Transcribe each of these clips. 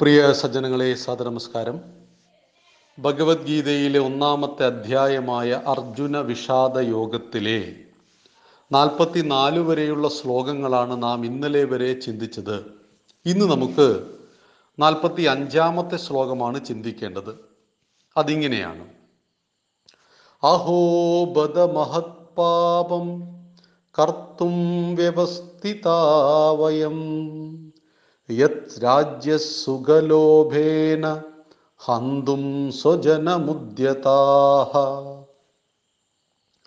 പ്രിയ സജ്ജനങ്ങളെ സാദനമസ്കാരം ഭഗവത്ഗീതയിലെ ഒന്നാമത്തെ അധ്യായമായ അർജുന വിഷാദ യോഗത്തിലെ നാൽപ്പത്തി നാല് വരെയുള്ള ശ്ലോകങ്ങളാണ് നാം ഇന്നലെ വരെ ചിന്തിച്ചത്. ഇന്ന് നമുക്ക് നാൽപ്പത്തി അഞ്ചാമത്തെ ശ്ലോകമാണ് ചിന്തിക്കേണ്ടത്. അതിങ്ങനെയാണ്. അഹോ ബദ മഹത്പാപം കർത്തും വ്യവസ്ഥിതാവയം. യത് ഹന്തും സ്വജനമുദ്യതാഹ.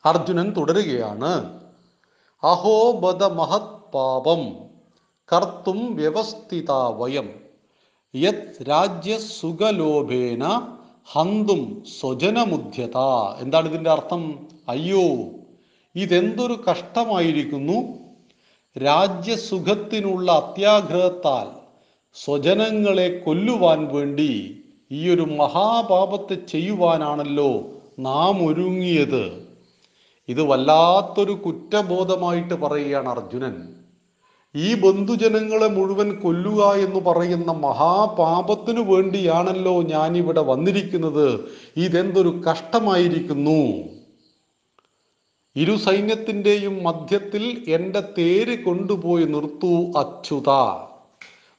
അർജുനൻ തുടരുകയാണ്. അഹോ ബദ മഹത് പാപം കർത്തും വ്യവസ്ഥിതാവയം യത് രാജ്യസുഖലോഭേന ഹന്തും സ്വജനമുദ്യത. എന്താണ് ഇതിന്റെ അർത്ഥം? അയ്യോ ഇതെന്തൊരു കഷ്ടമായിരിക്കുന്നു. രാജ്യസുഖത്തിനുള്ള അത്യാഗ്രഹത്താൽ സ്വജനങ്ങളെ കൊല്ലുവാൻ വേണ്ടി ഈ ഒരു മഹാപാപത്തെ ചെയ്യുവാനാണല്ലോ നാം ഒരുങ്ങിയത്. ഇത് വല്ലാത്തൊരു കുറ്റബോധമായിട്ട് പറയുകയാണ് അർജുനൻ. ഈ ബന്ധുജനങ്ങളെ മുഴുവൻ കൊല്ലുക എന്ന് പറയുന്ന മഹാപാപത്തിനു വേണ്ടിയാണല്ലോ ഞാനിവിടെ വന്നിരിക്കുന്നത്. ഇതെന്തൊരു കഷ്ടമായിരിക്കുന്നു. ഇരു സൈന്യത്തിന്റെയും മധ്യത്തിൽ എന്റെ തേര് കൊണ്ടുപോയി നിർത്തൂ അച്യുത.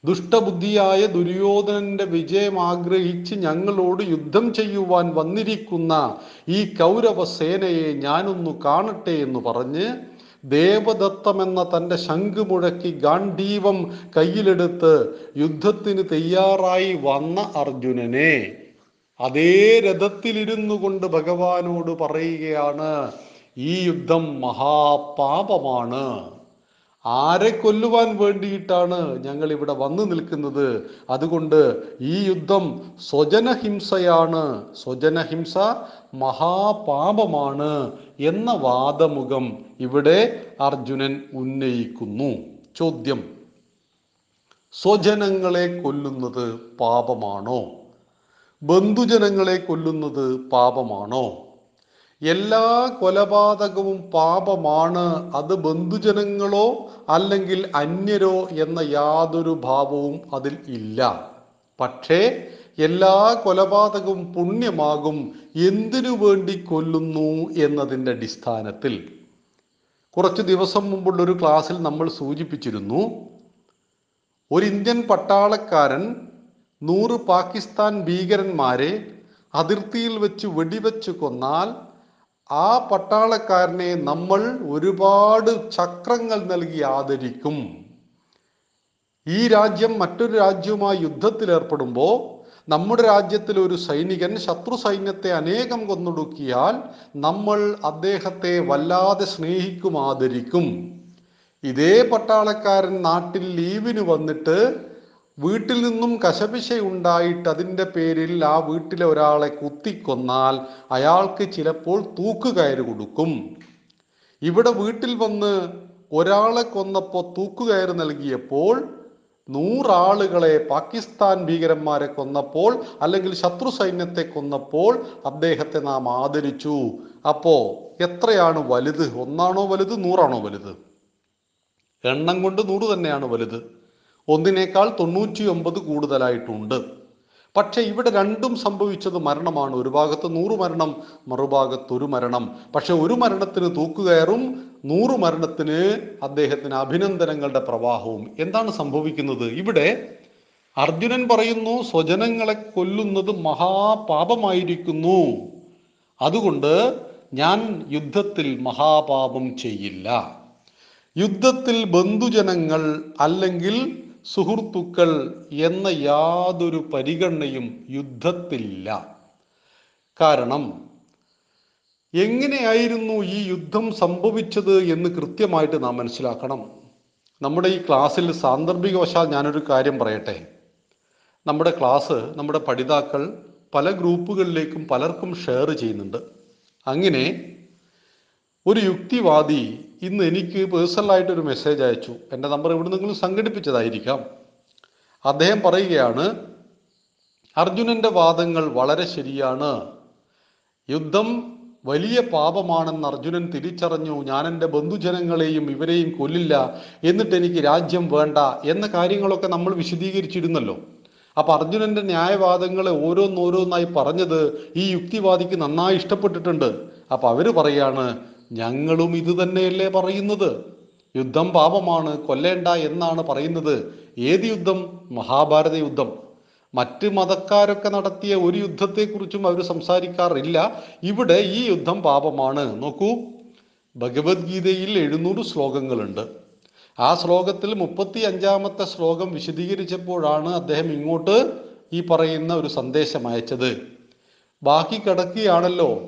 ദുഷ്ടബുദ്ധിയായ ദുര്യോധനന്റെ വിജയം ആഗ്രഹിച്ച് ഞങ്ങളോട് യുദ്ധം ചെയ്യുവാൻ വന്നിരിക്കുന്ന ഈ കൗരവ സേനയെ ഞാനൊന്നു കാണട്ടെ എന്ന് പറഞ്ഞ് ദേവദത്തമെന്ന തന്റെ ശംഖ് മുഴക്കി ഗാന്ധീവം കയ്യിലെടുത്ത് യുദ്ധത്തിന് തയ്യാറായി വന്ന അർജുനനെ. അതേ രഥത്തിലിരുന്നു കൊണ്ട് ഭഗവാനോട് പറയുകയാണ് ഈ യുദ്ധം മഹാപാപമാണ്. ആരെ കൊല്ലുവാൻ വേണ്ടിയിട്ടാണ് ഞങ്ങൾ ഇവിടെ വന്നു നിൽക്കുന്നത്? അതുകൊണ്ട് ഈ യുദ്ധം സ്വജനഹിംസയാണ്. സ്വജനഹിംസ മഹാപാപമാണ് എന്ന വാദമുഖം ഇവിടെ അർജുനൻ ഉന്നയിക്കുന്നു. ചോദ്യം. സ്വജനങ്ങളെ കൊല്ലുന്നത് പാപമാണോ? ബന്ധുജനങ്ങളെ കൊല്ലുന്നത് പാപമാണോ? എല്ലാ കൊലപാതകവും പാപമാണ്. അത് ബന്ധുജനങ്ങളോ അല്ലെങ്കിൽ അന്യരോ എന്ന യാതൊരു ഭാവവും അതിൽ ഇല്ല. പക്ഷേ എല്ലാ കൊലപാതകവും പുണ്യമാകും. എന്തിനു വേണ്ടി കൊല്ലുന്നു എന്നതിന്റെ അടിസ്ഥാനത്തിൽ. കുറച്ച് ദിവസം മുമ്പുള്ള ഒരു ക്ലാസ്സിൽ നമ്മൾ സൂചിപ്പിച്ചിരുന്നു ഒരു ഇന്ത്യൻ പട്ടാളക്കാരൻ നൂറ് പാകിസ്ഥാൻ ഭീകരന്മാരെ അതിർത്തിയിൽ വെച്ച് വെടിവെച്ച് കൊന്നാൽ ആ പട്ടാളക്കാരനെ നമ്മൾ ഒരുപാട് ചക്രങ്ങൾ നൽകി ആദരിക്കും. ഈ രാജ്യം മറ്റൊരു രാജ്യവുമായി യുദ്ധത്തിൽ ഏർപ്പെടുമ്പോൾ നമ്മുടെ രാജ്യത്തിൽ ഒരു സൈനികൻ ശത്രു സൈന്യത്തെ അനേകം കൊന്നൊടുക്കിയാൽ നമ്മൾ അദ്ദേഹത്തെ വല്ലാതെ സ്നേഹിക്കും ആദരിക്കും. ഇതേ പട്ടാളക്കാരൻ നാട്ടിൽ ലീവിന് വന്നിട്ട് വീട്ടിൽ നിന്നും കശപിശ ഉണ്ടായിട്ട് അതിന്റെ പേരിൽ ആ വീട്ടിലെ ഒരാളെ കുത്തിക്കൊന്നാൽ അയാൾക്ക് ചിലപ്പോൾ തൂക്കുകയറ് കൊടുക്കും. ഇവിടെ വീട്ടിൽ വന്ന് ഒരാളെ കൊന്നപ്പോൾ തൂക്കുകയറ് നൽകിയപ്പോൾ നൂറാളുകളെ പാകിസ്ഥാൻ ഭീകരന്മാരെ കൊന്നപ്പോൾ അല്ലെങ്കിൽ ശത്രു സൈന്യത്തെ കൊന്നപ്പോൾ അദ്ദേഹത്തെ നാം ആദരിച്ചു. അപ്പോ എത്രയാണ് വലുത്? ഒന്നാണോ വലുത്? നൂറാണോ വലുത്? എണ്ണം കൊണ്ട് നൂറ് തന്നെയാണ് വലുത്. ഒന്നിനേക്കാൾ തൊണ്ണൂറ്റി ഒമ്പത് കൂടുതലായിട്ടുണ്ട്. പക്ഷേ ഇവിടെ രണ്ടും സംഭവിച്ചത് മരണമാണ്. ഒരു ഭാഗത്ത് നൂറ് മരണം മറുഭാഗത്ത് ഒരു മരണം. പക്ഷെ ഒരു മരണത്തിന് തൂക്കുകയറും നൂറ് മരണത്തിന് അദ്ദേഹത്തിന് അഭിനന്ദനങ്ങളുടെ പ്രവാഹവും. എന്താണ് സംഭവിക്കുന്നത്? ഇവിടെ അർജുനൻ പറയുന്നു സ്വജനങ്ങളെ കൊല്ലുന്നത് മഹാപാപമായിരിക്കുന്നു. അതുകൊണ്ട് ഞാൻ യുദ്ധത്തിൽ മഹാപാപം ചെയ്യില്ല. യുദ്ധത്തിൽ ബന്ധുജനങ്ങൾ അല്ലെങ്കിൽ സുഹൃത്തുക്കൾ എന്ന യാതൊരു പരിഗണനയും യുദ്ധത്തിലില്ല. കാരണം എങ്ങനെയായിരുന്നു ഈ യുദ്ധം സംഭവിച്ചത് എന്ന് കൃത്യമായിട്ട് നാം മനസ്സിലാക്കണം. നമ്മുടെ ഈ ക്ലാസ്സിൽ സാന്ദർഭികവശാൽ ഞാനൊരു കാര്യം പറയട്ടെ. നമ്മുടെ ക്ലാസ് നമ്മുടെ പഠിതാക്കൾ പല ഗ്രൂപ്പുകളിലേക്കും പലർക്കും ഷെയർ ചെയ്യുന്നുണ്ട്. അങ്ങനെ ഒരു യുക്തിവാദി ഇന്ന് എനിക്ക് പേഴ്സണലായിട്ട് ഒരു മെസ്സേജ് അയച്ചു. എന്റെ നമ്പർ ഇവിടെ നിങ്ങൾ സംഘടിപ്പിച്ചതായിരിക്കാം. അദ്ദേഹം പറയുകയാണ് അർജുനന്റെ വാദങ്ങൾ വളരെ ശരിയാണ്. യുദ്ധം വലിയ പാപമാണെന്ന് അർജുനൻ തിരിച്ചറിഞ്ഞു. ഞാൻ എന്റെ ബന്ധുജനങ്ങളെയും ഇവരെയും കൊല്ലില്ല. എന്നിട്ട് എനിക്ക് രാജ്യം വേണ്ട എന്ന കാര്യങ്ങളൊക്കെ നമ്മൾ വിശദീകരിച്ചിരുന്നല്ലോ. അപ്പൊ അർജുനന്റെ ന്യായവാദങ്ങളെ ഓരോന്നോരോന്നായി പറഞ്ഞത് ഈ യുക്തിവാദിക്ക് നന്നായി ഇഷ്ടപ്പെട്ടിട്ടുണ്ട്. അപ്പൊ അവർ പറയാണ് ഞങ്ങളും ഇത് തന്നെയല്ലേ പറയുന്നത്? യുദ്ധം പാപമാണ് കൊല്ലേണ്ട എന്നാണ് പറയുന്നത്. ഏത് യുദ്ധം? മഹാഭാരത യുദ്ധം. മറ്റ് മതക്കാരൊക്കെ നടത്തിയ ഒരു യുദ്ധത്തെക്കുറിച്ചും അവർ സംസാരിക്കാറില്ല. ഇവിടെ ഈ യുദ്ധം പാപമാണ്. നോക്കൂ ഭഗവത്ഗീതയിൽ എഴുന്നൂറ് ശ്ലോകങ്ങളുണ്ട്. ആ ശ്ലോകത്തിൽ മുപ്പത്തി അഞ്ചാമത്തെ ശ്ലോകം വിശദീകരിച്ചപ്പോഴാണ് അദ്ദേഹം ഇങ്ങോട്ട് ഈ പറയുന്ന ഒരു സന്ദേശം അയച്ചത്. ബാക്കി കിടക്കുകയാണല്ലോ.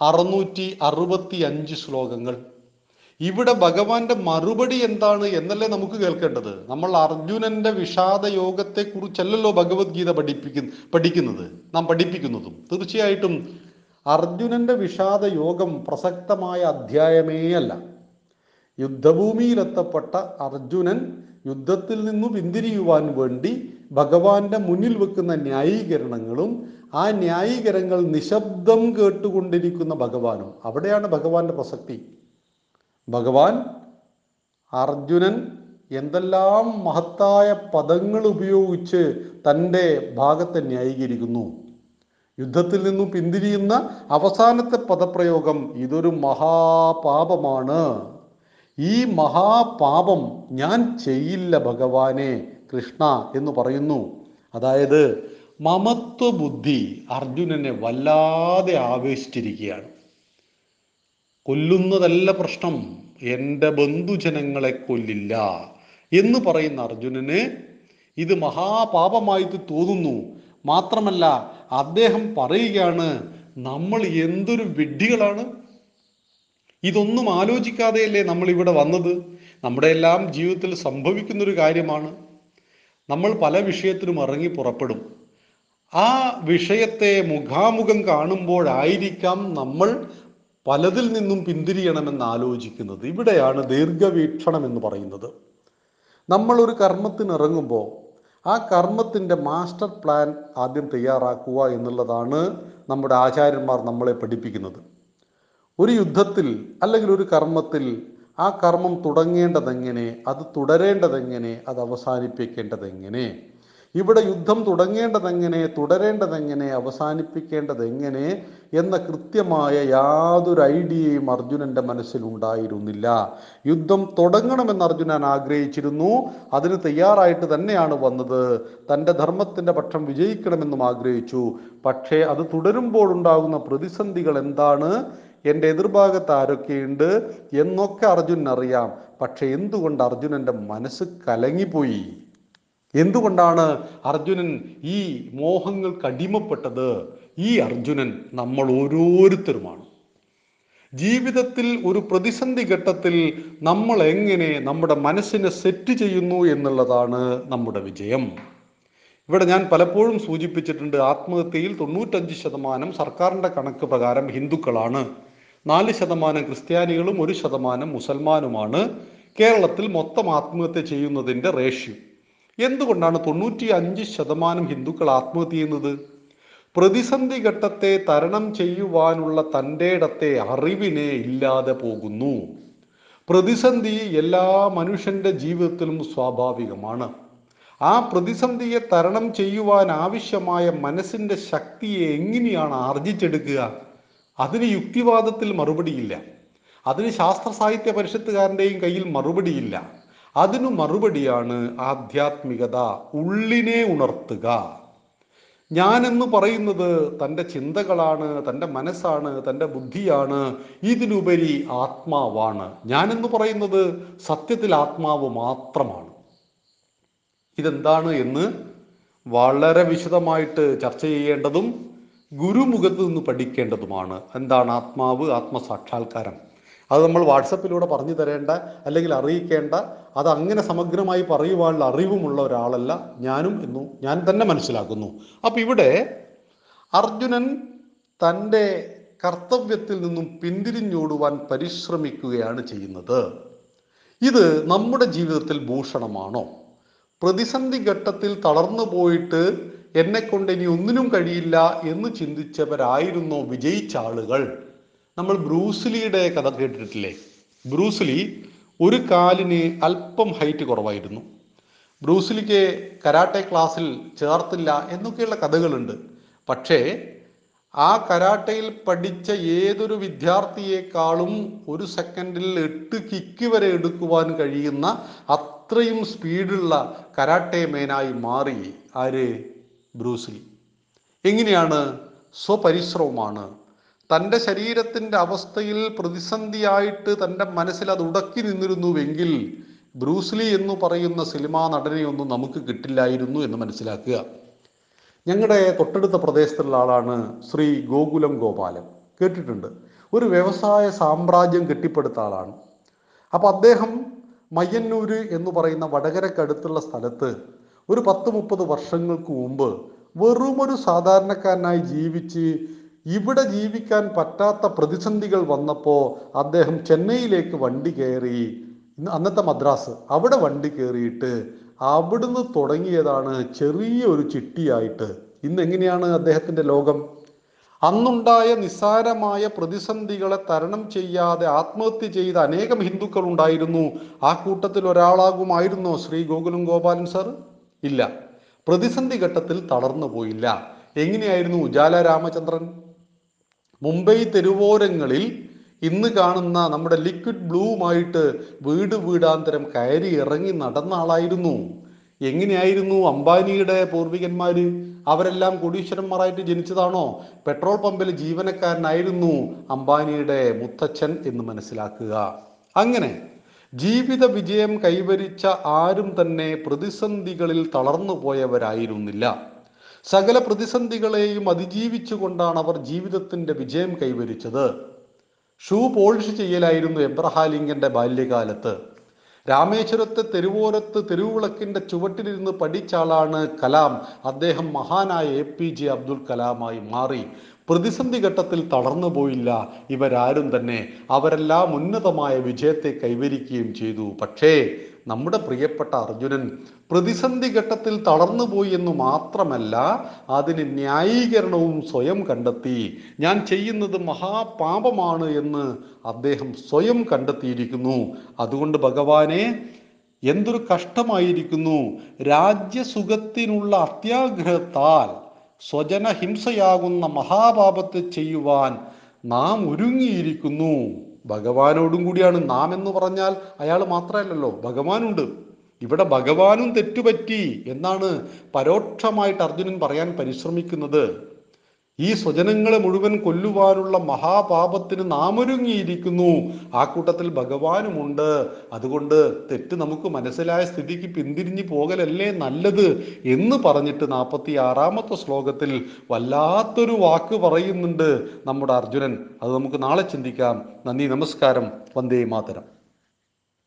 അറുന്നൂറ്റി അറുപത്തി അഞ്ച് ശ്ലോകങ്ങൾ. ഇവിടെ ഭഗവാന്റെ മറുപടി എന്താണ് എന്നല്ലേ നമുക്ക് കേൾക്കേണ്ടത്. നമ്മൾ അർജുനന്റെ വിഷാദ യോഗത്തെ കുറിച്ചല്ലല്ലോ ഭഗവത്ഗീത പഠിപ്പിക്കുന്ന പഠിക്കുന്നത്. നാം പഠിപ്പിക്കുന്നതും. തീർച്ചയായിട്ടും അർജുനന്റെ വിഷാദ യോഗം പ്രസക്തമായ അധ്യായമേ അല്ല യുദ്ധഭൂമിയിലെത്തപ്പെട്ട അർജുനൻ യുദ്ധത്തിൽ നിന്നു പിന്തിരിയുവാൻ വേണ്ടി ഭഗവാന്റെ മുന്നിൽ വെക്കുന്ന ന്യായീകരണങ്ങളും ആ ന്യായീകരണങ്ങൾ നിശബ്ദം കേട്ടുകൊണ്ടിരിക്കുന്ന ഭഗവാനും. അവിടെയാണ് ഭഗവാന്റെ പ്രസക്തി. ഭഗവാൻ അർജുനൻ എന്തെല്ലാം മഹത്തായ പദങ്ങൾ ഉപയോഗിച്ച് തന്റെ ഭാഗത്തെ ന്യായീകരിക്കുന്നു. യുദ്ധത്തിൽ നിന്നും പിന്തിരിയുന്ന അവസാനത്തെ പദപ്രയോഗം ഇതൊരു മഹാപാപമാണ്. ഈ മഹാപാപം ഞാൻ ചെയ്യില്ല ഭഗവാനെ കൃഷ്ണ എന്ന് പറയുന്നു. അതായത് മമത്വ ബുദ്ധി അർജുനനെ വല്ലാതെ ആവേശിച്ചിരിക്കുകയാണ്. കൊല്ലുന്നതല്ല പ്രശ്നം എന്റെ ബന്ധുജനങ്ങളെ കൊല്ലില്ല എന്ന് പറയുന്ന അർജുനന് ഇത് മഹാപാപമായിട്ട് തോന്നുന്നു. മാത്രമല്ല അദ്ദേഹം പറയുകയാണ് നമ്മൾ എന്തൊരു വിഡ്ഢികളാണ് ഇതൊന്നും ആലോചിക്കാതെയല്ലേ നമ്മൾ ഇവിടെ വന്നത്? നമ്മുടെ എല്ലാം ജീവിതത്തിൽ സംഭവിക്കുന്നൊരു കാര്യമാണ്. നമ്മൾ പല വിഷയത്തിനും ഇറങ്ങി പുറപ്പെടും. ആ വിഷയത്തെ മുഖാമുഖം കാണുമ്പോഴായിരിക്കാം നമ്മൾ പലതിൽ നിന്നും പിന്തിരിയണമെന്ന് ആലോചിക്കുന്നത്. ഇവിടെയാണ് ദീർഘവീക്ഷണം എന്ന് പറയുന്നത്. നമ്മൾ ഒരു കർമ്മത്തിന് ഇറങ്ങുമ്പോൾ ആ കർമ്മത്തിന്റെ മാസ്റ്റർ പ്ലാൻ ആദ്യം തയ്യാറാക്കുക എന്നുള്ളതാണ് നമ്മുടെ ആചാര്യന്മാർ നമ്മളെ പഠിപ്പിക്കുന്നത്. ഒരു യുദ്ധത്തിൽ അല്ലെങ്കിൽ ഒരു കർമ്മത്തിൽ ആ കർമ്മം തുടങ്ങേണ്ടതെങ്ങനെ അത് തുടരേണ്ടതെങ്ങനെ അത് അവസാനിപ്പിക്കേണ്ടതെങ്ങനെ? ഇവിടെ യുദ്ധം തുടങ്ങേണ്ടതെങ്ങനെ തുടരേണ്ടതെങ്ങനെ അവസാനിപ്പിക്കേണ്ടതെങ്ങനെ എന്ന കൃത്യമായ യാതൊരു ഐഡിയയും അർജുനന്റെ മനസ്സിൽ ഉണ്ടായിരുന്നില്ല. യുദ്ധം തുടങ്ങണമെന്ന് അർജുനൻ ആഗ്രഹിച്ചിരുന്നു. അതിന് തയ്യാറായിട്ട് തന്നെയാണ് വന്നത്. തന്റെ ധർമ്മത്തിന്റെ പക്ഷം വിജയിക്കണമെന്നും ആഗ്രഹിച്ചു. പക്ഷേ അത് തുടരുമ്പോഴുണ്ടാകുന്ന പ്രതിസന്ധികൾ എന്താണ്? എന്റെ എതിർഭാഗത്ത് ആരൊക്കെയുണ്ട് എന്നൊക്കെ അർജുനൻ അറിയാം പക്ഷെ എന്തുകൊണ്ട് അർജുനന്റെ മനസ്സ് കലങ്ങിപ്പോയി? എന്തുകൊണ്ടാണ് അർജുനൻ ഈ മോഹങ്ങൾക്ക് അടിമപ്പെട്ടത്? ഈ അർജുനൻ നമ്മൾ ഓരോരുത്തരുമാണ്. ജീവിതത്തിൽ ഒരു പ്രതിസന്ധി ഘട്ടത്തിൽ നമ്മൾ എങ്ങനെ നമ്മുടെ മനസ്സിനെ സെറ്റ് ചെയ്യുന്നു എന്നുള്ളതാണ് നമ്മുടെ വിജയം. ഇവിടെ ഞാൻ പലപ്പോഴും സൂചിപ്പിച്ചിട്ടുണ്ട് ആത്മഹത്യയിൽ തൊണ്ണൂറ്റഞ്ച് ശതമാനം സർക്കാരിന്റെ കണക്ക് പ്രകാരം ഹിന്ദുക്കളാണ്. നാല് ശതമാനം ക്രിസ്ത്യാനികളും ഒരു ശതമാനം മുസൽമാനുമാണ്. കേരളത്തിൽ മൊത്തം ആത്മഹത്യ ചെയ്യുന്നതിന്റെ റേഷ്യോ. എന്തുകൊണ്ടാണ് തൊണ്ണൂറ്റി അഞ്ച് ശതമാനം ഹിന്ദുക്കൾ ആത്മഹത്യ ചെയ്യുന്നത്? പ്രതിസന്ധി ഘട്ടത്തെ തരണം ചെയ്യുവാനുള്ള തന്റെ ഇടത്തെ അറിവിനെ ഇല്ലാതെ പോകുന്നു. പ്രതിസന്ധി എല്ലാ മനുഷ്യന്റെ ജീവിതത്തിലും സ്വാഭാവികമാണ്. ആ പ്രതിസന്ധിയെ തരണം ചെയ്യുവാൻ ആവശ്യമായ മനസ്സിന്റെ ശക്തിയെ എങ്ങനെയാണ് ആർജിച്ചെടുക്കുക? അതിന് യുക്തിവാദത്തിൽ മറുപടിയില്ല. അതിന് ശാസ്ത്ര സാഹിത്യ പരിഷത്തുകാരന്റെയും കയ്യിൽ മറുപടിയില്ല. അതിനു മറുപടിയാണ് ആധ്യാത്മികത ഉള്ളിനെ ഉണർത്തുക. ഞാനെന്ന് പറയുന്നത് തന്റെ ചിന്തകളാണ് തന്റെ മനസ്സാണ് തന്റെ ബുദ്ധിയാണ് ഇതിലുപരി ആത്മാവാണ്. ഞാനെന്ന് പറയുന്നത് സത്യത്തിൽ ആത്മാവ് മാത്രമാണ്. ഇതെന്താണ് എന്ന് വളരെ വിശദമായിട്ട് ചർച്ച ചെയ്യേണ്ടതും ഗുരുമുഖത്ത് നിന്ന് പഠിക്കേണ്ടതുമാണ്. എന്താണ് ആത്മാവ്? ആത്മസാക്ഷാത്കാരം. അത് നമ്മൾ വാട്സപ്പിലൂടെ പറഞ്ഞു തരേണ്ട അല്ലെങ്കിൽ അറിയിക്കേണ്ട അത് അങ്ങനെ സമഗ്രമായി പറയുവാനുള്ള അറിവുമുള്ള ഒരാളല്ല ഞാനും എന്നു ഞാൻ തന്നെ മനസ്സിലാക്കുന്നു. അപ്പം ഇവിടെ അർജുനൻ തന്റെ കർത്തവ്യത്തിൽ നിന്നും പിന്തിരിഞ്ഞോടുവാൻ പരിശ്രമിക്കുകയാണ് ചെയ്യുന്നത്. ഇത് നമ്മുടെ ജീവിതത്തിൽ ഭൂഷണമാണോ? പ്രതിസന്ധി ഘട്ടത്തിൽ തളർന്നു പോയിട്ട് എന്നെ കൊണ്ട് ഇനി ഒന്നിനും കഴിയില്ല എന്ന് ചിന്തിച്ചവരായിരുന്നു വിജയിച്ച ആളുകൾ നമ്മൾ ബ്രൂസ്ലിയുടെ കഥ കേട്ടിട്ടില്ലേ? ബ്രൂസ്ലി ഒരു കാലിന് അല്പം ഹൈറ്റ് കുറവായിരുന്നു. ബ്രൂസ്ലിക്ക് കരാട്ടെ ക്ലാസ്സിൽ ചേർത്തില്ല എന്നൊക്കെയുള്ള കഥകളുണ്ട്. പക്ഷേ ആ കരാട്ടയിൽ പഠിച്ച ഏതൊരു വിദ്യാർത്ഥിയെക്കാളും ഒരു സെക്കൻഡിൽ എട്ട് കിക്ക് വരെ എടുക്കുവാൻ കഴിയുന്ന അത്രയും സ്പീഡുള്ള കരാട്ടെ മേനായി മാറി. ആര്? ബ്രൂസ്ലി എങ്ങനെയാണ് സ്വപരിശ്രമമാണ്? തന്റെ ശരീരത്തിന്റെ അവസ്ഥയിൽ പ്രതിസന്ധിയായിട്ട് തന്റെ മനസ്സിൽ അത് ഉടക്കി നിന്നിരുന്നുവെങ്കിൽ ബ്രൂസ്ലി എന്ന് പറയുന്ന സിനിമാ നടനെയൊന്നും നമുക്ക് കിട്ടില്ലായിരുന്നു എന്ന് മനസ്സിലാക്കുക. ഞങ്ങളുടെ തൊട്ടടുത്ത പ്രദേശത്തുള്ള ആളാണ് ശ്രീ ഗോകുലം ഗോപാലൻ. കേട്ടിട്ടുണ്ട്? ഒരു വ്യവസായ സാമ്രാജ്യം കെട്ടിപ്പടുത്ത ആളാണ്. അപ്പോൾ അദ്ദേഹം മയ്യന്നൂര് എന്ന് പറയുന്ന വടകരക്കടുത്തുള്ള സ്ഥലത്ത് ഒരു പത്ത് മുപ്പത് വർഷങ്ങൾക്ക് മുമ്പ് ഒരു സാധാരണക്കാരനായി ജീവിച്ച് ഇവിടെ ജീവിക്കാൻ പറ്റാത്ത പ്രതിസന്ധികൾ വന്നപ്പോൾ അദ്ദേഹം ചെന്നൈയിലേക്ക് വണ്ടി കയറി അന്നത്തെ മദ്രാസ്. അവിടെ വണ്ടി കയറിയിട്ട് അവിടുന്ന് തുടങ്ങിയതാണ് ചെറിയ ഒരു ചിട്ടിയായിട്ട്. ഇന്ന് എങ്ങനെയാണ് അദ്ദേഹത്തിന്റെ ലോകം? അന്നുണ്ടായ നിസ്സാരമായ പ്രതിസന്ധികളെ തരണം ചെയ്യാതെ ആത്മഹത്യ ചെയ്ത അനേകം ഹിന്ദുക്കൾ ഉണ്ടായിരുന്നു. ആ കൂട്ടത്തിൽ ഒരാളാകുമായിരുന്നോ ശ്രീ ഗോകുലം ഗോപാലൻ സർ ഇല്ല. പ്രതിസന്ധി ഘട്ടത്തിൽ തളർന്നു പോയില്ല. എങ്ങനെയായിരുന്നു ഉജാല രാമചന്ദ്രൻ? മുംബൈ തെരുവോരങ്ങളിൽ ഇന്ന് കാണുന്ന നമ്മുടെ ലിക്വിഡ് ബ്ലൂവുമായിട്ട് വീട് വീടാന്തരം കയറി ഇറങ്ങി നടന്ന ആളായിരുന്നു. എങ്ങനെയായിരുന്നു അംബാനിയുടെ പൂർവികന്മാര്? അവരെല്ലാം കോടീശ്വരന്മാരായിട്ട് ജനിച്ചതാണോ? പെട്രോൾ പമ്പിൽ ജീവനക്കാരനായിരുന്നു അംബാനിയുടെ മുത്തച്ഛൻ എന്ന് മനസ്സിലാക്കുക. അങ്ങനെ ജീവിത വിജയം കൈവരിച്ച ആരും തന്നെ പ്രതിസന്ധികളിൽ തളർന്നു പോയവരായിരുന്നില്ല. സകല പ്രതിസന്ധികളെയും അതിജീവിച്ചുകൊണ്ടാണ് അവർ ജീവിതത്തിന്റെ വിജയം കൈവരിച്ചത്. ഷൂ പോളിഷ് ചെയ്യലായിരുന്നു എബ്രഹാലിംഗന്റെ ബാല്യകാലത്ത്. രാമേശ്വരത്തെ തെരുവോരത്ത് തെരുവുവിളക്കിന്റെ ചുവട്ടിലിരുന്ന് പഠിച്ച ആളാണ് കലാം. അദ്ദേഹം മഹാനായ എ പി ജെ അബ്ദുൽ കലാമായി മാറി. പ്രതിസന്ധി ഘട്ടത്തിൽ തളർന്നു പോയില്ല. ഇവരാരും തന്നെ. അവരെല്ലാം ഉന്നതമായ വിജയത്തെ കൈവരിക്കുകയും ചെയ്തു. പക്ഷേ നമ്മുടെ പ്രിയപ്പെട്ട അർജുനൻ പ്രതിസന്ധി ഘട്ടത്തിൽ തളർന്നു പോയി എന്ന് മാത്രമല്ല അതിന് ന്യായീകരണവും സ്വയം കണ്ടെത്തി. ഞാൻ ചെയ്യുന്നത് മഹാപാപമാണ് എന്ന് അദ്ദേഹം സ്വയം കണ്ടെത്തിയിരിക്കുന്നു. അതുകൊണ്ട് ഭഗവാനെ എന്തൊരു കഷ്ടമായിരിക്കുന്നു. രാജ്യസുഖത്തിനുള്ള അത്യാഗ്രഹത്താൽ സ്വജനഹിംസയാകുന്ന മഹാപാപത്തെ ചെയ്യുവാൻ നാം ഒരുങ്ങിയിരിക്കുന്നു. ഭഗവാനോടും കൂടിയാണ്. നാം എന്ന് പറഞ്ഞാൽ അയാൾ മാത്രമല്ലല്ലോ ഭഗവാനുണ്ട്. ഇവിടെ ഭഗവാനും തെറ്റുപറ്റി എന്നാണ് പരോക്ഷമായിട്ട് അർജുനൻ പറയാൻ പരിശ്രമിക്കുന്നത്. ഈ സ്വജനങ്ങളെ മുഴുവൻ കൊല്ലുവാനുള്ള മഹാപാപത്തിന് നാമൊരുങ്ങിയിരിക്കുന്നു. ആ കൂട്ടത്തിൽ ഭഗവാനുമുണ്ട്. അതുകൊണ്ട് തെറ്റ് നമുക്ക് മനസ്സിലായ സ്ഥിതിക്ക് പിന്തിരിഞ്ഞു പോകലല്ലേ നല്ലത് എന്ന് പറഞ്ഞിട്ട് നാൽപ്പത്തി ആറാമത്തെ ശ്ലോകത്തിൽ വല്ലാത്തൊരു വാക്ക് പറയുന്നുണ്ട് നമ്മുടെ അർജുനൻ. അത് നമുക്ക് നാളെ ചിന്തിക്കാം. നന്ദി നമസ്കാരം. വന്ദേ മാതരം.